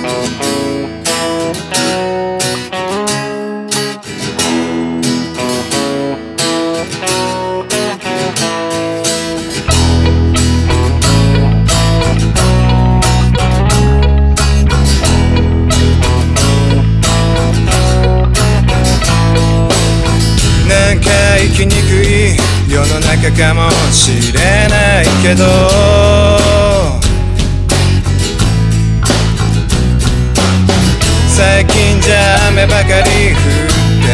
なんか生きにくい世の中かもしれないけど最近じゃ雨ばかり降って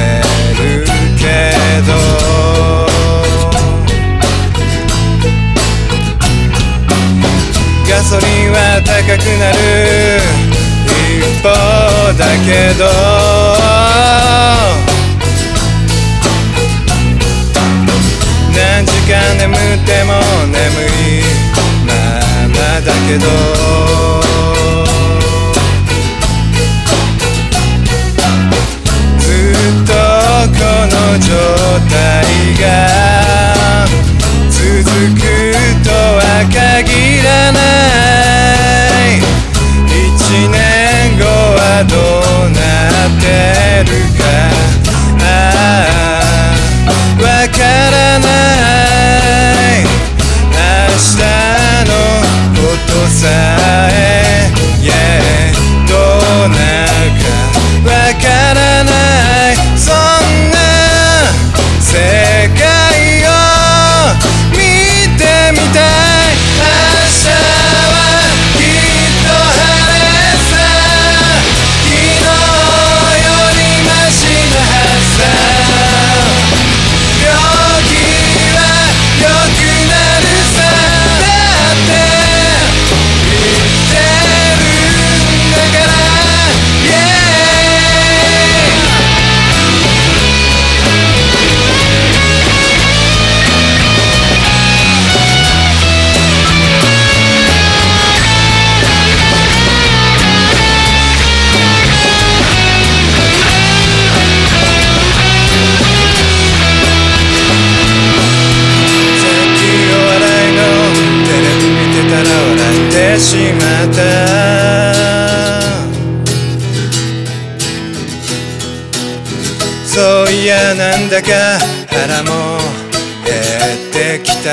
るけど。ガソリンは高くなる一方だけど。何時間眠っても眠いままだけど。の状態が続くとは限らない。1年後はどうなってるか。そういやなんだか腹も減ってきた。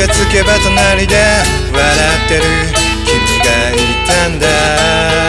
がつけば隣で笑ってる。君がいたんだ。